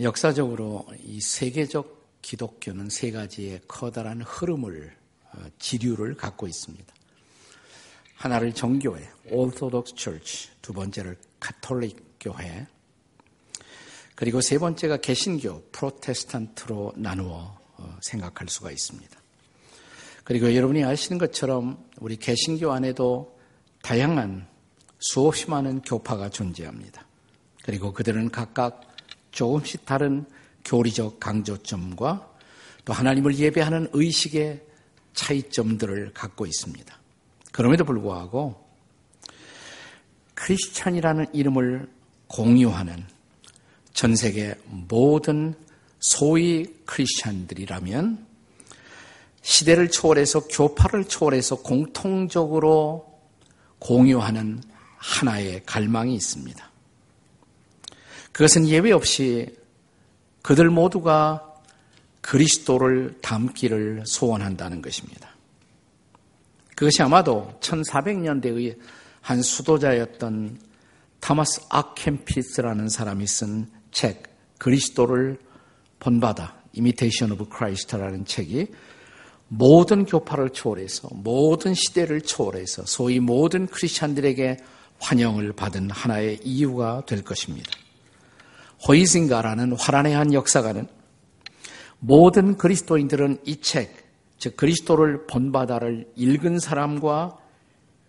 역사적으로 이 세계적 기독교는 세 가지의 커다란 흐름을 어, 지류를 갖고 있습니다. 하나를 정교회, Orthodox Church, 두 번째를 카톨릭 교회, 그리고 세 번째가 개신교, 프로테스탄트로 나누어 어, 생각할 수가 있습니다. 그리고 여러분이 아시는 것처럼 우리 개신교 안에도 다양한 수없이 많은 교파가 존재합니다. 그리고 그들은 각각 조금씩 다른 교리적 강조점과 또 하나님을 예배하는 의식의 차이점들을 갖고 있습니다. 그럼에도 불구하고 크리스찬이라는 이름을 공유하는 전 세계 모든 소위 크리스찬들이라면 시대를 초월해서 교파를 초월해서 공통적으로 공유하는 하나의 갈망이 있습니다. 그것은 예외 없이 그들 모두가 그리스도를 담기를 소원한다는 것입니다. 그것이 아마도 1400년대의 한 수도자였던 타마스 아캠피스라는 사람이 쓴 책, 그리스도를 본받아, Imitation of Christ라는 책이 모든 교파를 초월해서, 모든 시대를 초월해서, 소위 모든 크리스찬들에게 환영을 받은 하나의 이유가 될 것입니다. 호이징가라는 화란의한 역사가는 모든 그리스도인들은 이 책, 즉 그리스도를 본바다를 읽은 사람과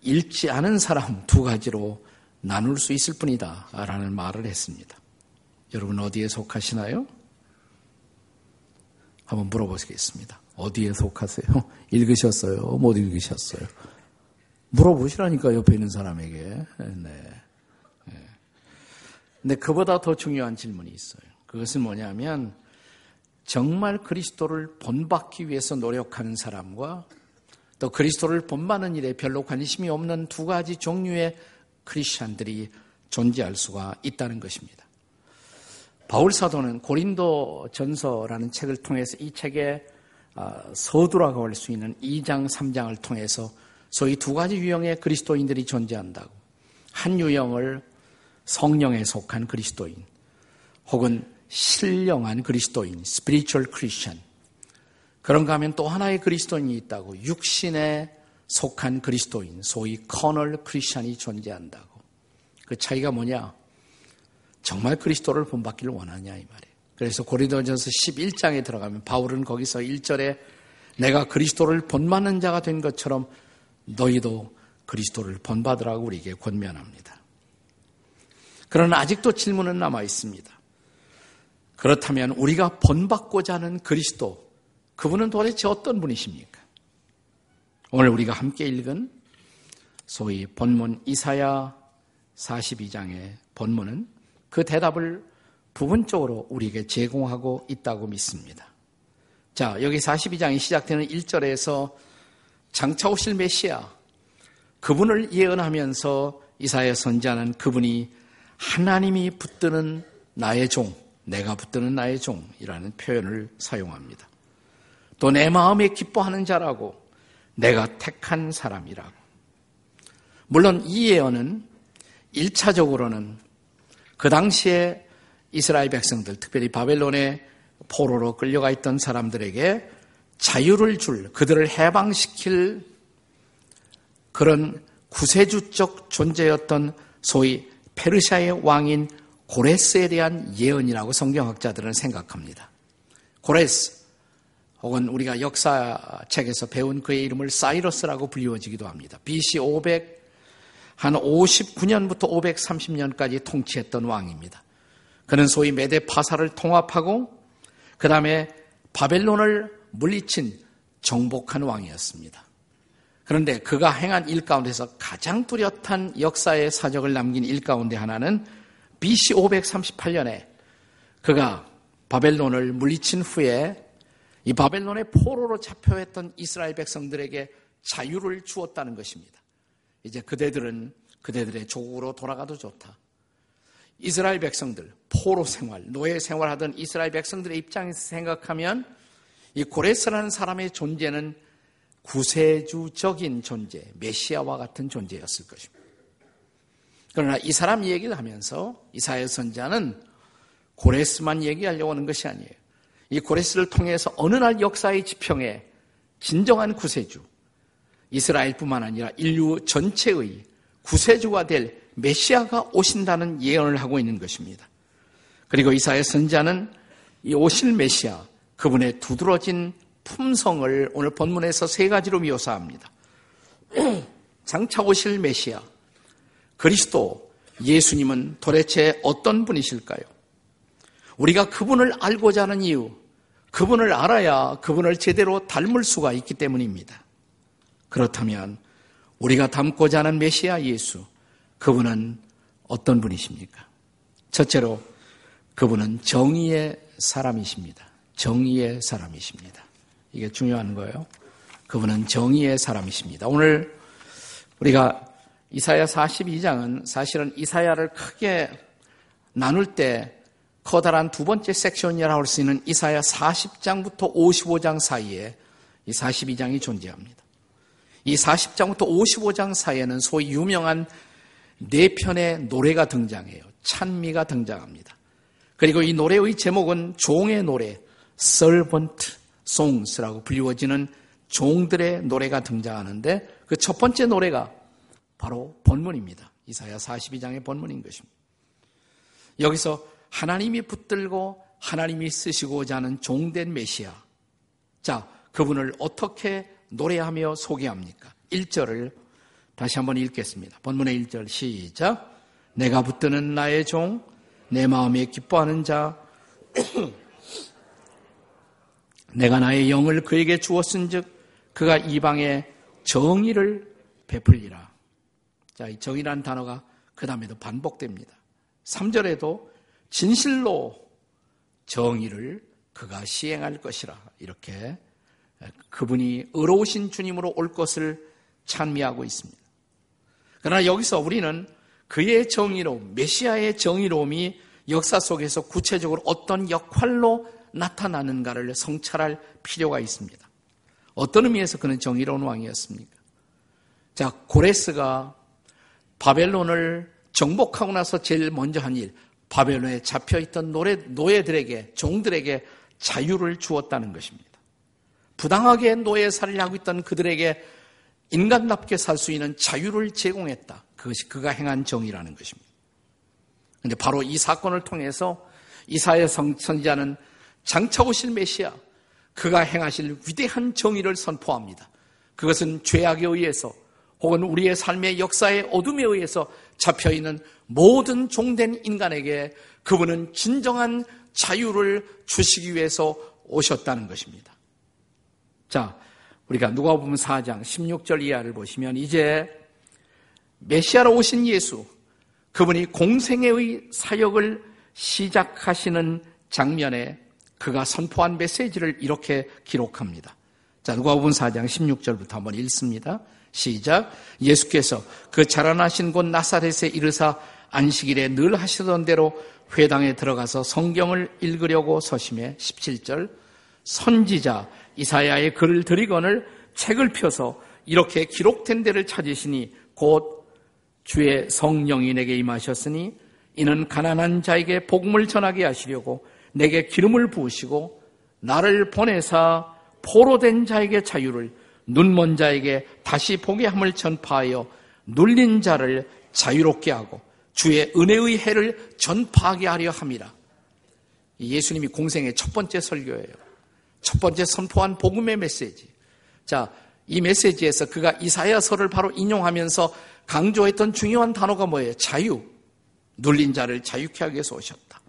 읽지 않은 사람 두 가지로 나눌 수 있을 뿐이다 라는 말을 했습니다. 여러분 어디에 속하시나요? 한번 물어보시겠습니다. 어디에 속하세요? 읽으셨어요? 못 읽으셨어요? 물어보시라니까 옆에 있는 사람에게. 네. 근데 그보다 더 중요한 질문이 있어요. 그것은 뭐냐면 정말 그리스도를 본받기 위해서 노력하는 사람과 또 그리스도를 본받는 일에 별로 관심이 없는 두 가지 종류의 크리스천들이 존재할 수가 있다는 것입니다. 바울 사도는 고린도 전서라는 책을 통해서 이 책의 아, 서두라고 할 수 있는 2장, 3장을 통해서 소위 두 가지 유형의 그리스도인들이 존재한다고. 한 유형을 성령에 속한 그리스도인 혹은 신령한 그리스도인, spiritual Christian. 그런가 하면 또 하나의 그리스도인이 있다고 육신에 속한 그리스도인, 소위 커널 크리스천이 존재한다고. 그 차이가 뭐냐? 정말 그리스도를 본받기를 원하냐 이 말이에요. 그래서 고린도전서 11장에 들어가면 바울은 거기서 1절에 내가 그리스도를 본받는 자가 된 것처럼 너희도 그리스도를 본받으라고 우리에게 권면합니다. 그러나 아직도 질문은 남아 있습니다. 그렇다면 우리가 본받고자 하는 그리스도, 그분은 도대체 어떤 분이십니까? 오늘 우리가 함께 읽은 소위 본문 이사야 42장의 본문은 그 대답을 부분적으로 우리에게 제공하고 있다고 믿습니다. 자, 여기 42장이 시작되는 1절에서 장차 오실 메시아, 그분을 예언하면서 이사야 선자는 그분이 하나님이 붙드는 나의 종, 내가 붙드는 나의 종이라는 표현을 사용합니다. 또 내 마음에 기뻐하는 자라고 내가 택한 사람이라고. 물론 이 예언은 1차적으로는 그 당시에 이스라엘 백성들, 특별히 바벨론의 포로로 끌려가 있던 사람들에게 자유를 줄, 그들을 해방시킬 그런 구세주적 존재였던 소위 페르시아의 왕인 고레스에 대한 예언이라고 성경학자들은 생각합니다. 고레스 혹은 우리가 역사책에서 배운 그의 이름을 사이러스라고 불리워지기도 합니다. BC 500, 한 59년부터 530년까지 통치했던 왕입니다. 그는 소위 메데 파사를 통합하고 그 다음에 바벨론을 물리친 정복한 왕이었습니다. 그런데 그가 행한 일 가운데서 가장 뚜렷한 역사의 사적을 남긴 일 가운데 하나는 BC 538년에 그가 바벨론을 물리친 후에 이 바벨론의 포로로 잡혀했던 이스라엘 백성들에게 자유를 주었다는 것입니다. 이제 그대들은 그대들의 조국으로 돌아가도 좋다. 이스라엘 백성들, 포로 생활, 노예 생활하던 이스라엘 백성들의 입장에서 생각하면 이 고레스라는 사람의 존재는 구세주적인 존재, 메시아와 같은 존재였을 것입니다. 그러나 이 사람 얘기를 하면서 이사야 선자는 고레스만 얘기하려고 하는 것이 아니에요. 이 고레스를 통해서 어느 날 역사의 지평에 진정한 구세주, 이스라엘뿐만 아니라 인류 전체의 구세주가 될 메시아가 오신다는 예언을 하고 있는 것입니다. 그리고 이사야 선자는 이 오실 메시아, 그분의 두드러진 품성을 오늘 본문에서 세 가지로 묘사합니다. 장차 오실 메시아, 그리스도, 예수님은 도대체 어떤 분이실까요? 우리가 그분을 알고자 하는 이유, 그분을 알아야 그분을 제대로 닮을 수가 있기 때문입니다. 그렇다면 우리가 닮고자 하는 메시아 예수, 그분은 어떤 분이십니까? 첫째로 그분은 정의의 사람이십니다. 정의의 사람이십니다. 이게 중요한 거예요. 그분은 정의의 사람이십니다. 오늘 우리가 이사야 42장은 사실은 이사야를 크게 나눌 때 커다란 두 번째 섹션이라고 할 수 있는 이사야 40장부터 55장 사이에 이 42장이 존재합니다. 이 40장부터 55장 사이에는 소위 유명한 네 편의 노래가 등장해요. 찬미가 등장합니다. 그리고 이 노래의 제목은 종의 노래, servant songs라고 불리워지는 종들의 노래가 등장하는데 그 첫 번째 노래가 바로 본문입니다. 이사야 42장의 본문인 것입니다. 여기서 하나님이 붙들고 하나님이 쓰시고자 하는 종된 메시아. 자, 그분을 어떻게 노래하며 소개합니까? 1절을 다시 한번 읽겠습니다. 본문의 1절 시작. 내가 붙드는 나의 종, 내 마음에 기뻐하는 자, 내가 나의 영을 그에게 주었은즉 그가 이방에 정의를 베풀리라. 자, 이 정의란 단어가 그 다음에도 반복됩니다. 3절에도 진실로 정의를 그가 시행할 것이라. 이렇게 그분이 의로우신 주님으로 올 것을 찬미하고 있습니다. 그러나 여기서 우리는 그의 정의로움, 메시아의 정의로움이 역사 속에서 구체적으로 어떤 역할로 나타나는가를 성찰할 필요가 있습니다. 어떤 의미에서 그는 정의로운 왕이었습니까? 자, 고레스가 바벨론을 정복하고 나서 제일 먼저 한 일, 바벨론에 잡혀있던 노래, 노예들에게, 종들에게 자유를 주었다는 것입니다. 부당하게 노예살이를 하고 있던 그들에게 인간답게 살 수 있는 자유를 제공했다. 그것이 그가 행한 정의라는 것입니다. 그런데 바로 이 사건을 통해서 이사의 선지자는 장차 오실 메시아, 그가 행하실 위대한 정의를 선포합니다. 그것은 죄악에 의해서 혹은 우리의 삶의 역사의 어둠에 의해서 잡혀있는 모든 종된 인간에게 그분은 진정한 자유를 주시기 위해서 오셨다는 것입니다. 자, 우리가 누가 보면 4장 16절 이하를 보시면 이제 메시아로 오신 예수, 그분이 공생애의 사역을 시작하시는 장면에 그가 선포한 메시지를 이렇게 기록합니다. 자, 누가 보면 4장 16절부터 한번 읽습니다. 시작. 예수께서 그 자라나신 곳 나사렛에 이르사 안식일에 늘 하시던 대로 회당에 들어가서 성경을 읽으려고 서심해 17절 선지자 이사야의 글을 드리거늘 책을 펴서 이렇게 기록된 데를 찾으시니 곧 주의 성령이 내게 임하셨으니 이는 가난한 자에게 복음을 전하게 하시려고 내게 기름을 부으시고 나를 보내사 포로된 자에게 자유를 눈먼 자에게 다시 보게 함을 전파하여 눌린 자를 자유롭게 하고 주의 은혜의 해를 전파하게 하려 함이라. 예수님이 공생의 첫 번째 설교예요. 첫 번째 선포한 복음의 메시지. 자, 이 메시지에서 그가 이사야서를 바로 인용하면서 강조했던 중요한 단어가 뭐예요? 자유. 눌린 자를 자유케 하기 위해서 오셨다.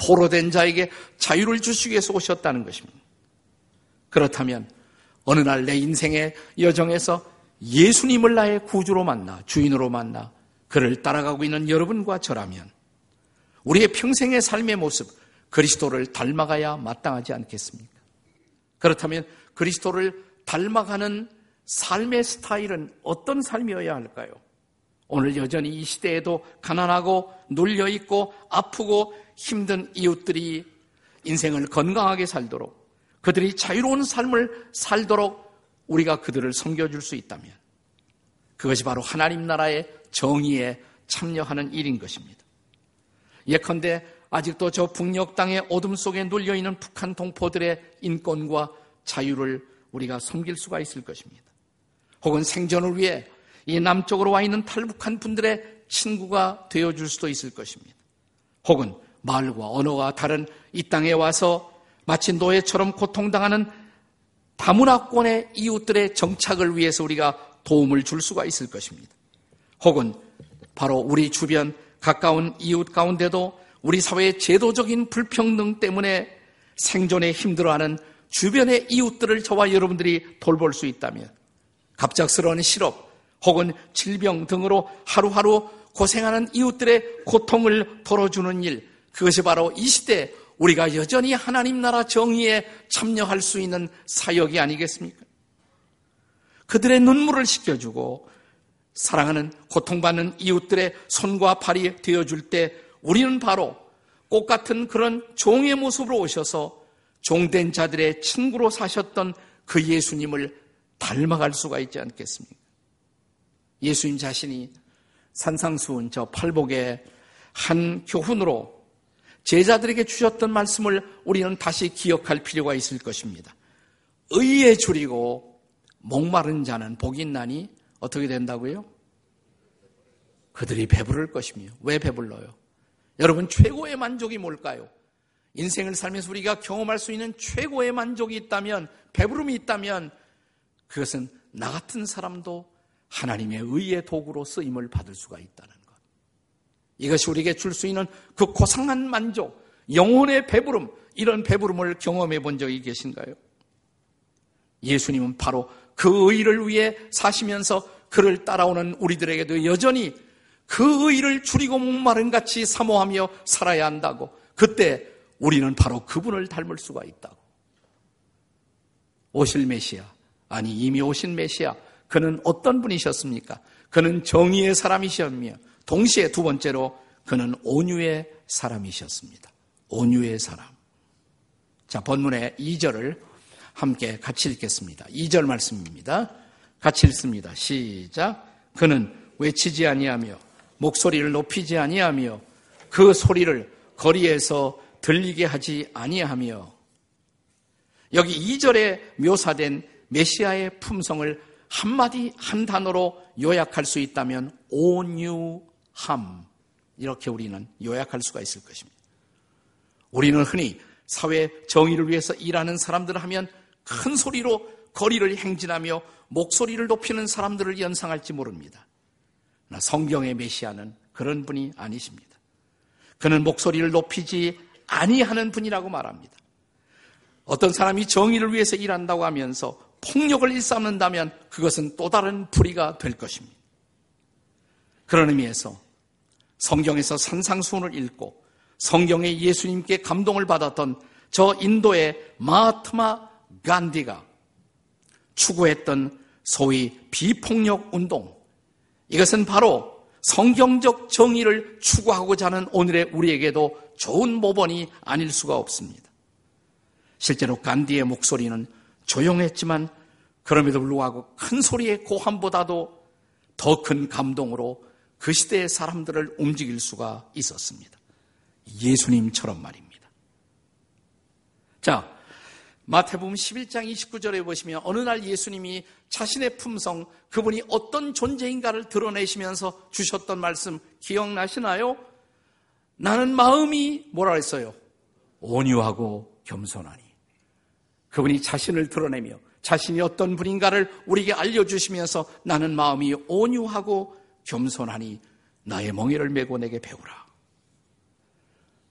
포로된 자에게 자유를 주시기 위해서 오셨다는 것입니다. 그렇다면 어느 날 내 인생의 여정에서 예수님을 나의 구주로 만나, 주인으로 만나, 그를 따라가고 있는 여러분과 저라면 우리의 평생의 삶의 모습, 그리스도를 닮아가야 마땅하지 않겠습니까? 그렇다면 그리스도를 닮아가는 삶의 스타일은 어떤 삶이어야 할까요? 오늘 여전히 이 시대에도 가난하고 눌려 있고 아프고 힘든 이웃들이 인생을 건강하게 살도록 그들이 자유로운 삶을 살도록 우리가 그들을 섬겨줄 수 있다면 그것이 바로 하나님 나라의 정의에 참여하는 일인 것입니다. 예컨대 아직도 저 북녘 땅의 어둠 속에 눌려 있는 북한 동포들의 인권과 자유를 우리가 섬길 수가 있을 것입니다. 혹은 생존을 위해 이 남쪽으로 와 있는 탈북한 분들의 친구가 되어 줄 수도 있을 것입니다. 혹은 말과 언어가 다른 이 땅에 와서 마치 노예처럼 고통당하는 다문화권의 이웃들의 정착을 위해서 우리가 도움을 줄 수가 있을 것입니다. 혹은 바로 우리 주변 가까운 이웃 가운데도 우리 사회의 제도적인 불평등 때문에 생존에 힘들어하는 주변의 이웃들을 저와 여러분들이 돌볼 수 있다면 갑작스러운 실업 혹은 질병 등으로 하루하루 고생하는 이웃들의 고통을 덜어주는 일 그것이 바로 이 시대 우리가 여전히 하나님 나라 정의에 참여할 수 있는 사역이 아니겠습니까? 그들의 눈물을 식혀주고 사랑하는 고통받는 이웃들의 손과 발이 되어줄 때 우리는 바로 꽃 같은 그런 종의 모습으로 오셔서 종된 자들의 친구로 사셨던 그 예수님을 닮아갈 수가 있지 않겠습니까? 예수님 자신이 산상수훈 저 팔복의 한 교훈으로 제자들에게 주셨던 말씀을 우리는 다시 기억할 필요가 있을 것입니다. 의에 줄이고 목마른 자는 복이 있나니 어떻게 된다고요? 그들이 배부를 것이며 왜 배불러요? 여러분 최고의 만족이 뭘까요? 인생을 살면서 우리가 경험할 수 있는 최고의 만족이 있다면 배부름이 있다면 그것은 나 같은 사람도 하나님의 의의 도구로 쓰임을 받을 수가 있다는 것. 이것이 우리에게 줄 수 있는 그 고상한 만족, 영혼의 배부름, 이런 배부름을 경험해 본 적이 계신가요? 예수님은 바로 그 의를 위해 사시면서 그를 따라오는 우리들에게도 여전히 그 의를 줄이고 목마른 같이 사모하며 살아야 한다고. 그때 우리는 바로 그분을 닮을 수가 있다고. 오실 메시아, 아니 이미 오신 메시아, 그는 어떤 분이셨습니까? 그는 정의의 사람이셨며 동시에 두 번째로 그는 온유의 사람이셨습니다. 온유의 사람. 자, 본문의 2절을 함께 같이 읽겠습니다. 2절 말씀입니다. 같이 읽습니다. 시작. 그는 외치지 아니하며 목소리를 높이지 아니하며 그 소리를 거리에서 들리게 하지 아니하며 여기 2절에 묘사된 메시아의 품성을 한마디 한 단어로 요약할 수 있다면 온유 함 이렇게 우리는 요약할 수가 있을 것입니다. 우리는 흔히 사회 정의를 위해서 일하는 사람들을 하면 큰 소리로 거리를 행진하며 목소리를 높이는 사람들을 연상할지 모릅니다. 성경의 메시아는 그런 분이 아니십니다. 그는 목소리를 높이지 아니하는 분이라고 말합니다. 어떤 사람이 정의를 위해서 일한다고 하면서 폭력을 일삼는다면 그것은 또 다른 불의가 될 것입니다. 그런 의미에서 성경에서 산상수훈을 읽고 성경의 예수님께 감동을 받았던 저 인도의 마하트마 간디가 추구했던 소위 비폭력 운동. 이것은 바로 성경적 정의를 추구하고자 하는 오늘의 우리에게도 좋은 모범이 아닐 수가 없습니다. 실제로 간디의 목소리는 조용했지만 그럼에도 불구하고 큰 소리의 고함보다도 더 큰 감동으로 그 시대의 사람들을 움직일 수가 있었습니다. 예수님처럼 말입니다. 자, 마태복음 11장 29절에 보시면 어느 날 예수님이 자신의 품성, 그분이 어떤 존재인가를 드러내시면서 주셨던 말씀 기억나시나요? 나는 마음이 뭐라 했어요? 온유하고 겸손하니. 그분이 자신을 드러내며 자신이 어떤 분인가를 우리에게 알려주시면서 나는 마음이 온유하고 겸손하니 나의 멍에를 메고 내게 배우라.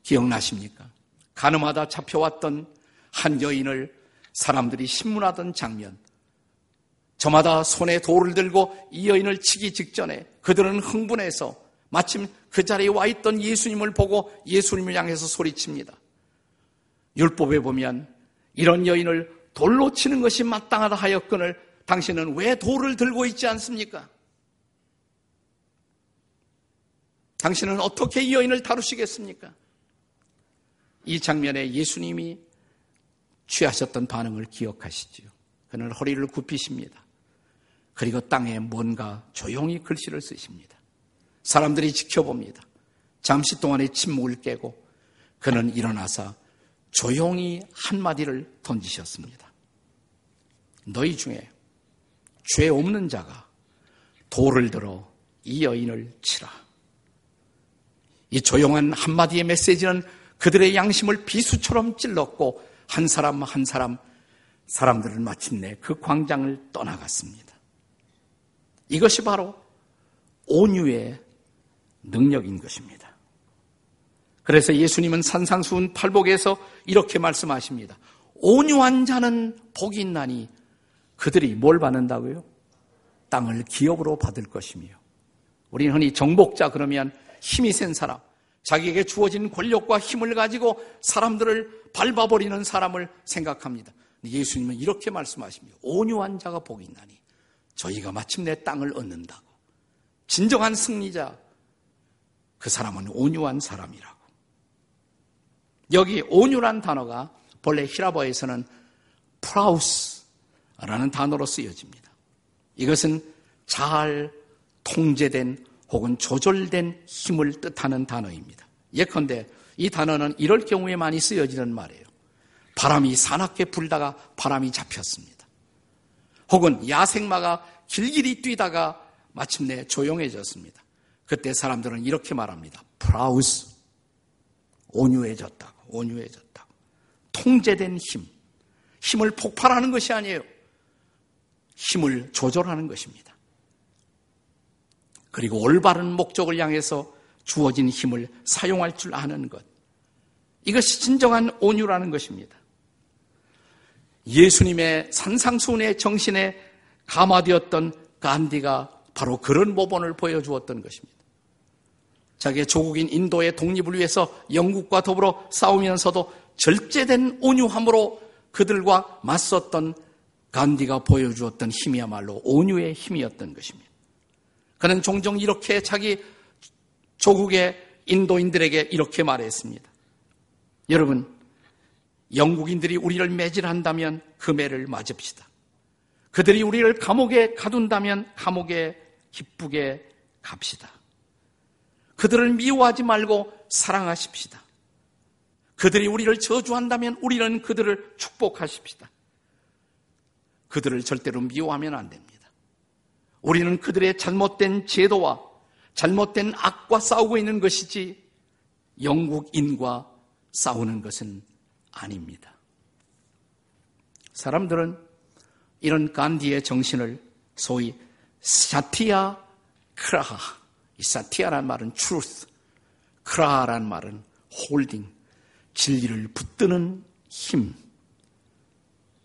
기억나십니까? 가늠하다 잡혀왔던 한 여인을 사람들이 신문하던 장면. 저마다 손에 돌을 들고 이 여인을 치기 직전에 그들은 흥분해서 마침 그 자리에 와 있던 예수님을 보고 예수님을 향해서 소리칩니다. 율법에 보면 이런 여인을 돌로 치는 것이 마땅하다 하였거늘 당신은 왜 돌을 들고 있지 않습니까? 당신은 어떻게 이 여인을 다루시겠습니까? 이 장면에 예수님이 취하셨던 반응을 기억하시지요. 그는 허리를 굽히십니다. 그리고 땅에 뭔가 조용히 글씨를 쓰십니다. 사람들이 지켜봅니다. 잠시 동안의 침묵을 깨고 그는 일어나서 조용히 한마디를 던지셨습니다. 너희 중에 죄 없는 자가 돌을 들어 이 여인을 치라. 이 조용한 한마디의 메시지는 그들의 양심을 비수처럼 찔렀고 한 사람 한 사람 사람들은 마침내 그 광장을 떠나갔습니다. 이것이 바로 온유의 능력인 것입니다. 그래서 예수님은 산상수훈 팔복에서 이렇게 말씀하십니다. 온유한 자는 복이 있나니 그들이 뭘 받는다고요? 땅을 기업으로 받을 것이며 우리는 흔히 정복자 그러면 힘이 센 사람, 자기에게 주어진 권력과 힘을 가지고 사람들을 밟아버리는 사람을 생각합니다. 예수님은 이렇게 말씀하십니다. 온유한 자가 복이 있나니 저희가 마침내 땅을 얻는다고. 진정한 승리자, 그 사람은 온유한 사람이라고. 여기 온유란 단어가 본래 히라버에서는 프라우스라는 단어로 쓰여집니다. 이것은 잘 통제된 혹은 조절된 힘을 뜻하는 단어입니다. 예컨대 이 단어는 이럴 경우에 많이 쓰여지는 말이에요. 바람이 사납게 불다가 바람이 잡혔습니다. 혹은 야생마가 길길이 뛰다가 마침내 조용해졌습니다. 그때 사람들은 이렇게 말합니다. 프라우스. 온유해졌다고. 온유해졌다고. 통제된 힘. 힘을 폭발하는 것이 아니에요. 힘을 조절하는 것입니다. 그리고 올바른 목적을 향해서 주어진 힘을 사용할 줄 아는 것. 이것이 진정한 온유라는 것입니다. 예수님의 산상수훈의 정신에 감화되었던 간디가 바로 그런 모본을 보여주었던 것입니다. 자기의 조국인 인도의 독립을 위해서 영국과 더불어 싸우면서도 절제된 온유함으로 그들과 맞섰던 간디가 보여주었던 힘이야말로 온유의 힘이었던 것입니다. 그는 종종 이렇게 자기 조국의 인도인들에게 이렇게 말했습니다. 여러분, 영국인들이 우리를 매질한다면 그 매를 맞읍시다. 그들이 우리를 감옥에 가둔다면 감옥에 기쁘게 갑시다. 그들을 미워하지 말고 사랑하십시다. 그들이 우리를 저주한다면 우리는 그들을 축복하십시다. 그들을 절대로 미워하면 안 됩니다. 우리는 그들의 잘못된 제도와 잘못된 악과 싸우고 있는 것이지 영국인과 싸우는 것은 아닙니다. 사람들은 이런 간디의 정신을 소위 사티아 크라하, 이 사티아란 말은 truth, 크라하란 말은 홀딩, 진리를 붙드는 힘,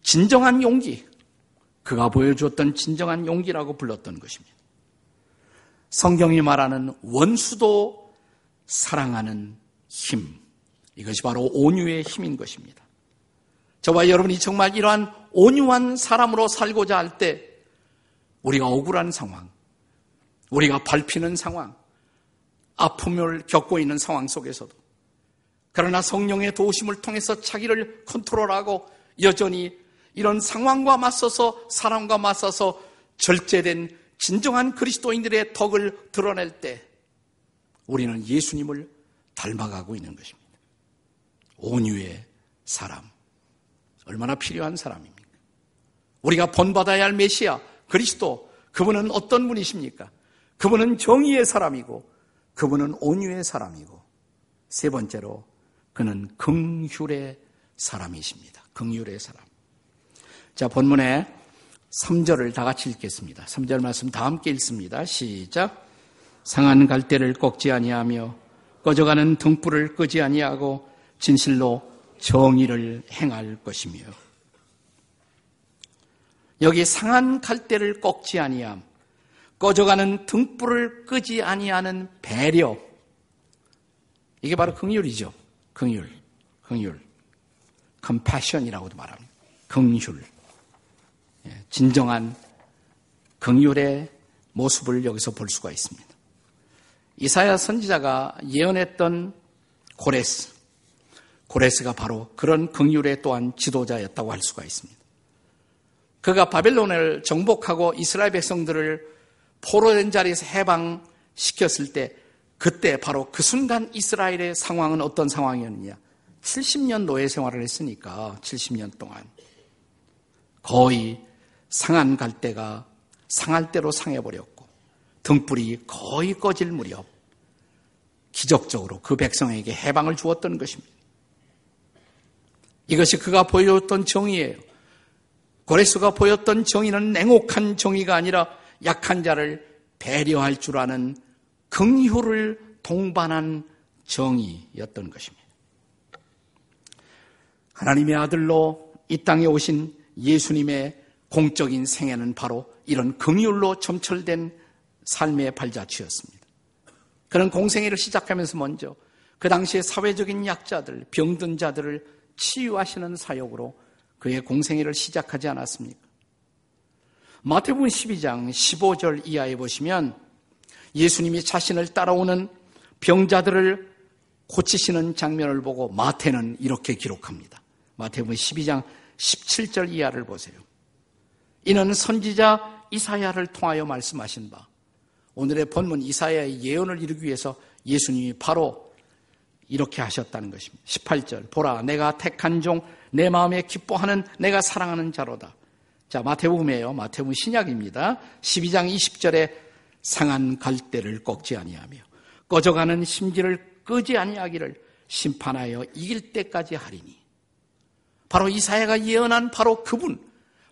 진정한 용기, 그가 보여주었던 진정한 용기라고 불렀던 것입니다. 성경이 말하는 원수도 사랑하는 힘, 이것이 바로 온유의 힘인 것입니다. 저와 여러분이 정말 이러한 온유한 사람으로 살고자 할 때 우리가 억울한 상황, 우리가 밟히는 상황, 아픔을 겪고 있는 상황 속에서도 그러나 성령의 도우심을 통해서 자기를 컨트롤하고 여전히 이런 상황과 맞서서 사람과 맞서서 절제된 진정한 그리스도인들의 덕을 드러낼 때 우리는 예수님을 닮아가고 있는 것입니다. 온유의 사람. 얼마나 필요한 사람입니까? 우리가 본받아야 할 메시아, 그리스도, 그분은 어떤 분이십니까? 그분은 정의의 사람이고, 그분은 온유의 사람이고, 세 번째로, 그는 긍휼의 사람이십니다. 긍휼의 사람. 자, 본문에 3절을 다 같이 읽겠습니다. 3절 말씀 다 함께 읽습니다. 시작. 상한 갈대를 꺾지 아니하며 꺼져가는 등불을 끄지 아니하고 진실로 정의를 행할 것이며 여기 상한 칼대를 꺾지 아니함 꺼져가는 등불을 끄지 아니하는 배려 이게 바로 긍휼이죠. 긍휼, 긍휼, compassion이라고도 말합니다. 긍휼, 예, 진정한 긍휼의 모습을 여기서 볼 수가 있습니다. 이사야 선지자가 예언했던 고레스, 고레스가 바로 그런 긍휼의 또한 지도자였다고 할 수가 있습니다. 그가 바벨론을 정복하고 이스라엘 백성들을 포로된 자리에서 해방시켰을 때 그때 바로 그 순간 이스라엘의 상황은 어떤 상황이었느냐? 70년 노예 생활을 했으니까 70년 동안 거의 상한 갈대가 상할 대로 상해버렸고 등불이 거의 꺼질 무렵 기적적으로 그 백성에게 해방을 주었던 것입니다. 이것이 그가 보여줬던 정의예요. 고레스가 보였던 정의는 냉혹한 정의가 아니라 약한 자를 배려할 줄 아는 긍휼을 동반한 정의였던 것입니다. 하나님의 아들로 이 땅에 오신 예수님의 공적인 생애는 바로 이런 긍휼로 점철된 삶의 발자취였습니다. 그런 공생애를 시작하면서 먼저 그 당시에 사회적인 약자들, 병든 자들을 치유하시는 사역으로 그의 공생애를 시작하지 않았습니까? 마태복음 12장 15절 이하에 보시면 예수님이 자신을 따라오는 병자들을 고치시는 장면을 보고 마태는 이렇게 기록합니다. 마태복음 12장 17절 이하를 보세요. 이는 선지자 이사야를 통하여 말씀하신 바 오늘의 본문 이사야의 예언을 이루기 위해서 예수님이 바로 이렇게 하셨다는 것입니다. 18절 보라 내가 택한 종 내 마음에 기뻐하는 내가 사랑하는 자로다. 자 마태복음이에요. 마태복음 신약입니다. 12장 20절에 상한 갈대를 꺾지 아니하며 꺼져가는 심지를 끄지 아니하기를 심판하여 이길 때까지 하리니 바로 이사야가 예언한 바로 그분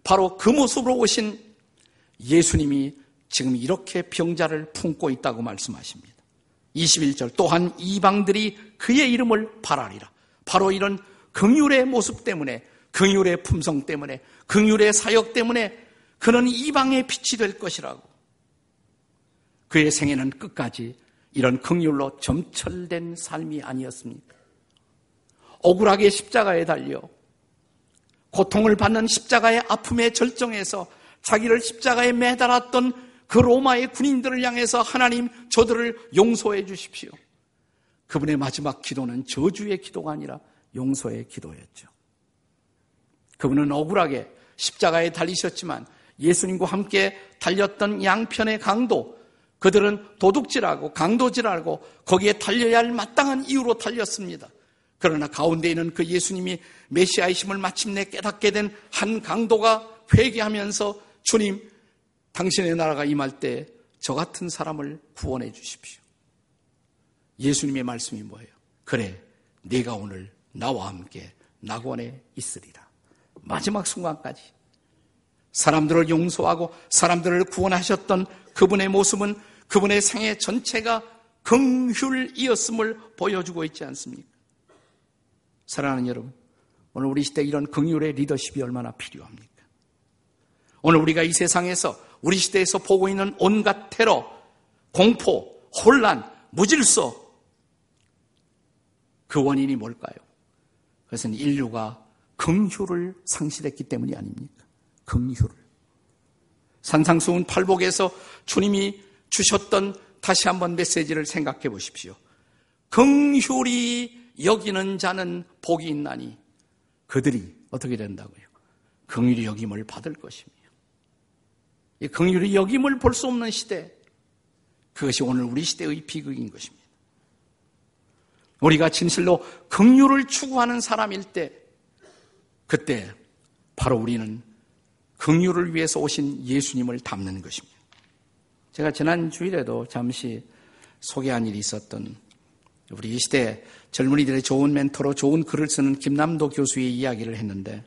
바로 그 모습으로 오신 예수님이 지금 이렇게 병자를 품고 있다고 말씀하십니다. 21절 또한 이방들이 그의 이름을 바라리라. 바로 이런 긍휼의 모습 때문에 긍휼의 품성 때문에 긍휼의 사역 때문에 그는 이방의 빛이 될 것이라고. 그의 생애는 끝까지 이런 긍휼로 점철된 삶이 아니었습니까? 억울하게 십자가에 달려 고통을 받는 십자가의 아픔의 절정에서 자기를 십자가에 매달았던 그 로마의 군인들을 향해서 하나님 저들을 용서해 주십시오. 그분의 마지막 기도는 저주의 기도가 아니라 용서의 기도였죠. 그분은 억울하게 십자가에 달리셨지만 예수님과 함께 달렸던 양편의 강도, 그들은 도둑질하고 강도질하고 거기에 달려야 할 마땅한 이유로 달렸습니다. 그러나 가운데 있는 그 예수님이 메시아이심을 마침내 깨닫게 된 한 강도가 회개하면서 주님 당신의 나라가 임할 때 저 같은 사람을 구원해 주십시오. 예수님의 말씀이 뭐예요? 그래, 네가 오늘 나와 함께 낙원에 있으리라. 마지막 순간까지 사람들을 용서하고 사람들을 구원하셨던 그분의 모습은 그분의 생애 전체가 긍휼이었음을 보여주고 있지 않습니까? 사랑하는 여러분, 오늘 우리 시대 이런 긍휼의 리더십이 얼마나 필요합니까? 오늘 우리가 이 세상에서 우리 시대에서 보고 있는 온갖 테러, 공포, 혼란, 무질서 그 원인이 뭘까요? 그것은 인류가 긍휼을 상실했기 때문이 아닙니까? 긍휼을. 산상수훈 팔복에서 주님이 주셨던 다시 한번 메시지를 생각해 보십시오. 긍휼이 여기는 자는 복이 있나니 그들이 어떻게 된다고요? 긍휼이 여김을 받을 것입니다. 이 긍휼이 여김을 볼 수 없는 시대. 그것이 오늘 우리 시대의 비극인 것입니다. 우리가 진실로 긍휼을 추구하는 사람일 때 그때 바로 우리는 긍휼을 위해서 오신 예수님을 닮는 것입니다. 제가 지난 주일에도 잠시 소개한 일이 있었던 우리 이 시대 젊은이들의 좋은 멘토로 좋은 글을 쓰는 김남도 교수의 이야기를 했는데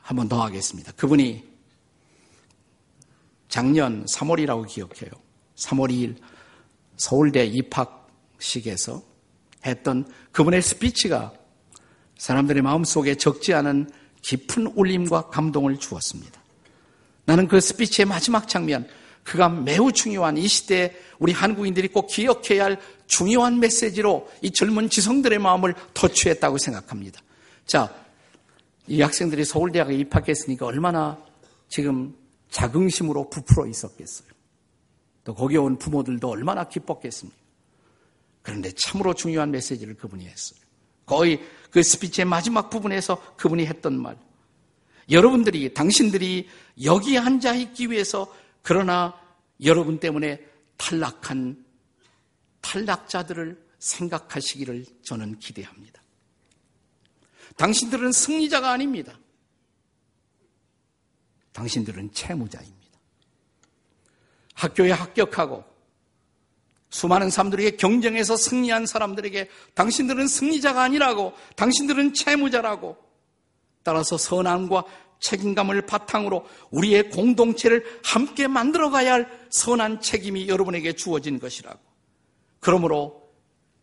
한 번 더 하겠습니다. 그분이 작년 3월이라고 기억해요. 3월 2일 서울대 입학식에서 했던 그분의 스피치가 사람들의 마음속에 적지 않은 깊은 울림과 감동을 주었습니다. 나는 그 스피치의 마지막 장면, 그가 매우 중요한 이 시대에 우리 한국인들이 꼭 기억해야 할 중요한 메시지로 이 젊은 지성들의 마음을 터치했다고 생각합니다. 자, 이 학생들이 서울대학에 입학했으니까 얼마나 지금 자긍심으로 부풀어 있었겠어요. 또 거기 온 부모들도 얼마나 기뻤겠습니까? 그런데 참으로 중요한 메시지를 그분이 했어요. 거의 그 스피치의 마지막 부분에서 그분이 했던 말. 여러분들이, 당신들이 여기 앉아 있기 위해서 그러나 여러분 때문에 탈락한 탈락자들을 생각하시기를 저는 기대합니다. 당신들은 승리자가 아닙니다. 당신들은 채무자입니다. 학교에 합격하고 수많은 사람들에게 경쟁해서 승리한 사람들에게 당신들은 승리자가 아니라고, 당신들은 채무자라고, 따라서 선함과 책임감을 바탕으로 우리의 공동체를 함께 만들어 가야 할 선한 책임이 여러분에게 주어진 것이라고. 그러므로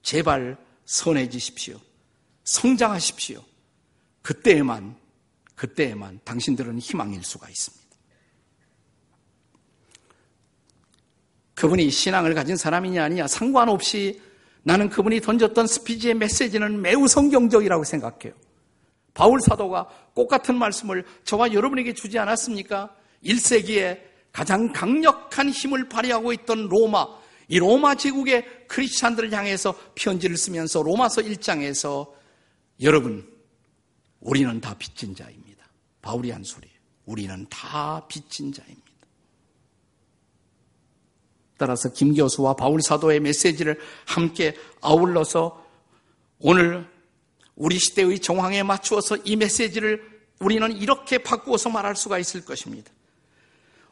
제발 선해지십시오. 성장하십시오. 그때에만, 그때에만 당신들은 희망일 수가 있습니다. 그분이 신앙을 가진 사람이냐 아니냐 상관없이 나는 그분이 던졌던 스피지의 메시지는 매우 성경적이라고 생각해요. 바울 사도가 꽃 같은 말씀을 저와 여러분에게 주지 않았습니까? 1세기에 가장 강력한 힘을 발휘하고 있던 로마, 이 로마 제국의 크리스찬들을 향해서 편지를 쓰면서 로마서 1장에서 여러분, 우리는 다 빚진 자입니다. 바울이 한 소리예요. 우리는 다 빚진 자입니다. 따라서 김 교수와 바울 사도의 메시지를 함께 아울러서 오늘 우리 시대의 정황에 맞추어서 이 메시지를 우리는 이렇게 바꾸어서 말할 수가 있을 것입니다.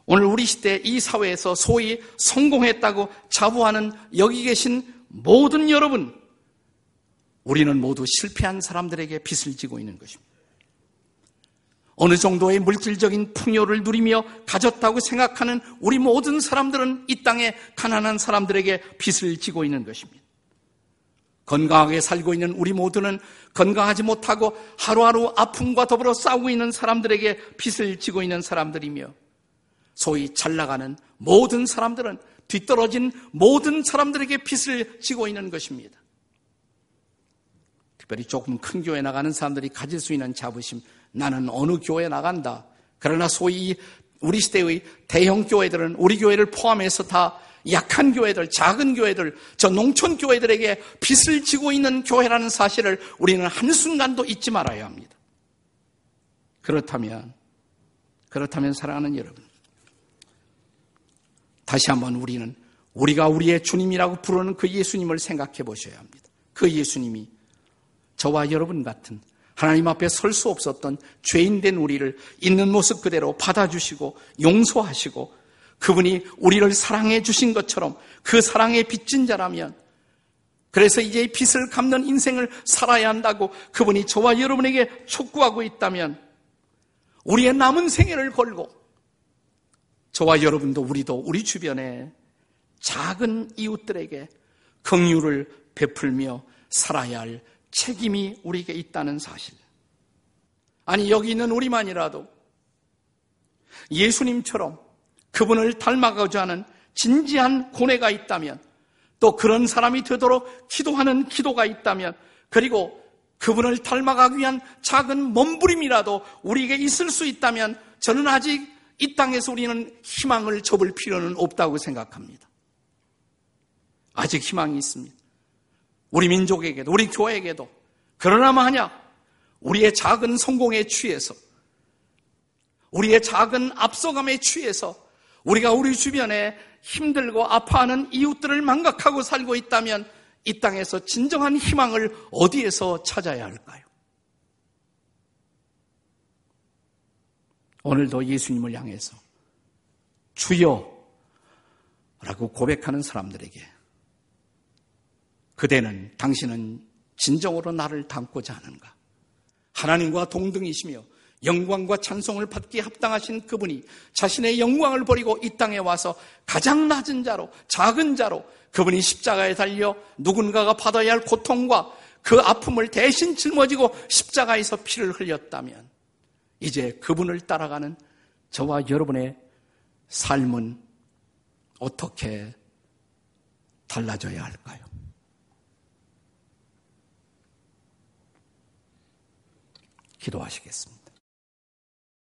오늘 우리 시대 이 사회에서 소위 성공했다고 자부하는 여기 계신 모든 여러분, 우리는 모두 실패한 사람들에게 빚을 지고 있는 것입니다. 어느 정도의 물질적인 풍요를 누리며 가졌다고 생각하는 우리 모든 사람들은 이 땅에 가난한 사람들에게 빚을 지고 있는 것입니다. 건강하게 살고 있는 우리 모두는 건강하지 못하고 하루하루 아픔과 더불어 싸우고 있는 사람들에게 빚을 지고 있는 사람들이며 소위 잘 나가는 모든 사람들은 뒤떨어진 모든 사람들에게 빚을 지고 있는 것입니다. 특별히 조금 큰 교회 나가는 사람들이 가질 수 있는 자부심, 나는 어느 교회 나간다. 그러나 소위 우리 시대의 대형 교회들은 우리 교회를 포함해서 다 약한 교회들, 작은 교회들, 저 농촌 교회들에게 빚을 지고 있는 교회라는 사실을 우리는 한순간도 잊지 말아야 합니다. 그렇다면, 그렇다면 사랑하는 여러분, 다시 한번 우리는 우리가 우리의 주님이라고 부르는 그 예수님을 생각해 보셔야 합니다. 그 예수님이 저와 여러분 같은 하나님 앞에 설 수 없었던 죄인된 우리를 있는 모습 그대로 받아주시고 용서하시고 그분이 우리를 사랑해 주신 것처럼 그 사랑에 빚진 자라면 그래서 이제 빚을 갚는 인생을 살아야 한다고 그분이 저와 여러분에게 촉구하고 있다면 우리의 남은 생애를 걸고 저와 여러분도 우리도 우리 주변에 작은 이웃들에게 긍휼을 베풀며 살아야 할 책임이 우리에게 있다는 사실. 아니 여기 있는 우리만이라도 예수님처럼 그분을 닮아가고자 하는 진지한 고뇌가 있다면 또 그런 사람이 되도록 기도하는 기도가 있다면 그리고 그분을 닮아가기 위한 작은 몸부림이라도 우리에게 있을 수 있다면 저는 아직 이 땅에서 우리는 희망을 접을 필요는 없다고 생각합니다. 아직 희망이 있습니다. 우리 민족에게도, 우리 교회에게도. 그러나 만약 우리의 작은 성공에 취해서, 우리의 작은 앞서감에 취해서 우리가 우리 주변에 힘들고 아파하는 이웃들을 망각하고 살고 있다면 이 땅에서 진정한 희망을 어디에서 찾아야 할까요? 오늘도 예수님을 향해서 주여 라고 고백하는 사람들에게 그대는 당신은 진정으로 나를 닮고자 하는가? 하나님과 동등이시며 영광과 찬송을 받기에 합당하신 그분이 자신의 영광을 버리고 이 땅에 와서 가장 낮은 자로 작은 자로 그분이 십자가에 달려 누군가가 받아야 할 고통과 그 아픔을 대신 짊어지고 십자가에서 피를 흘렸다면 이제 그분을 따라가는 저와 여러분의 삶은 어떻게 달라져야 할까요? 기도하시겠습니다.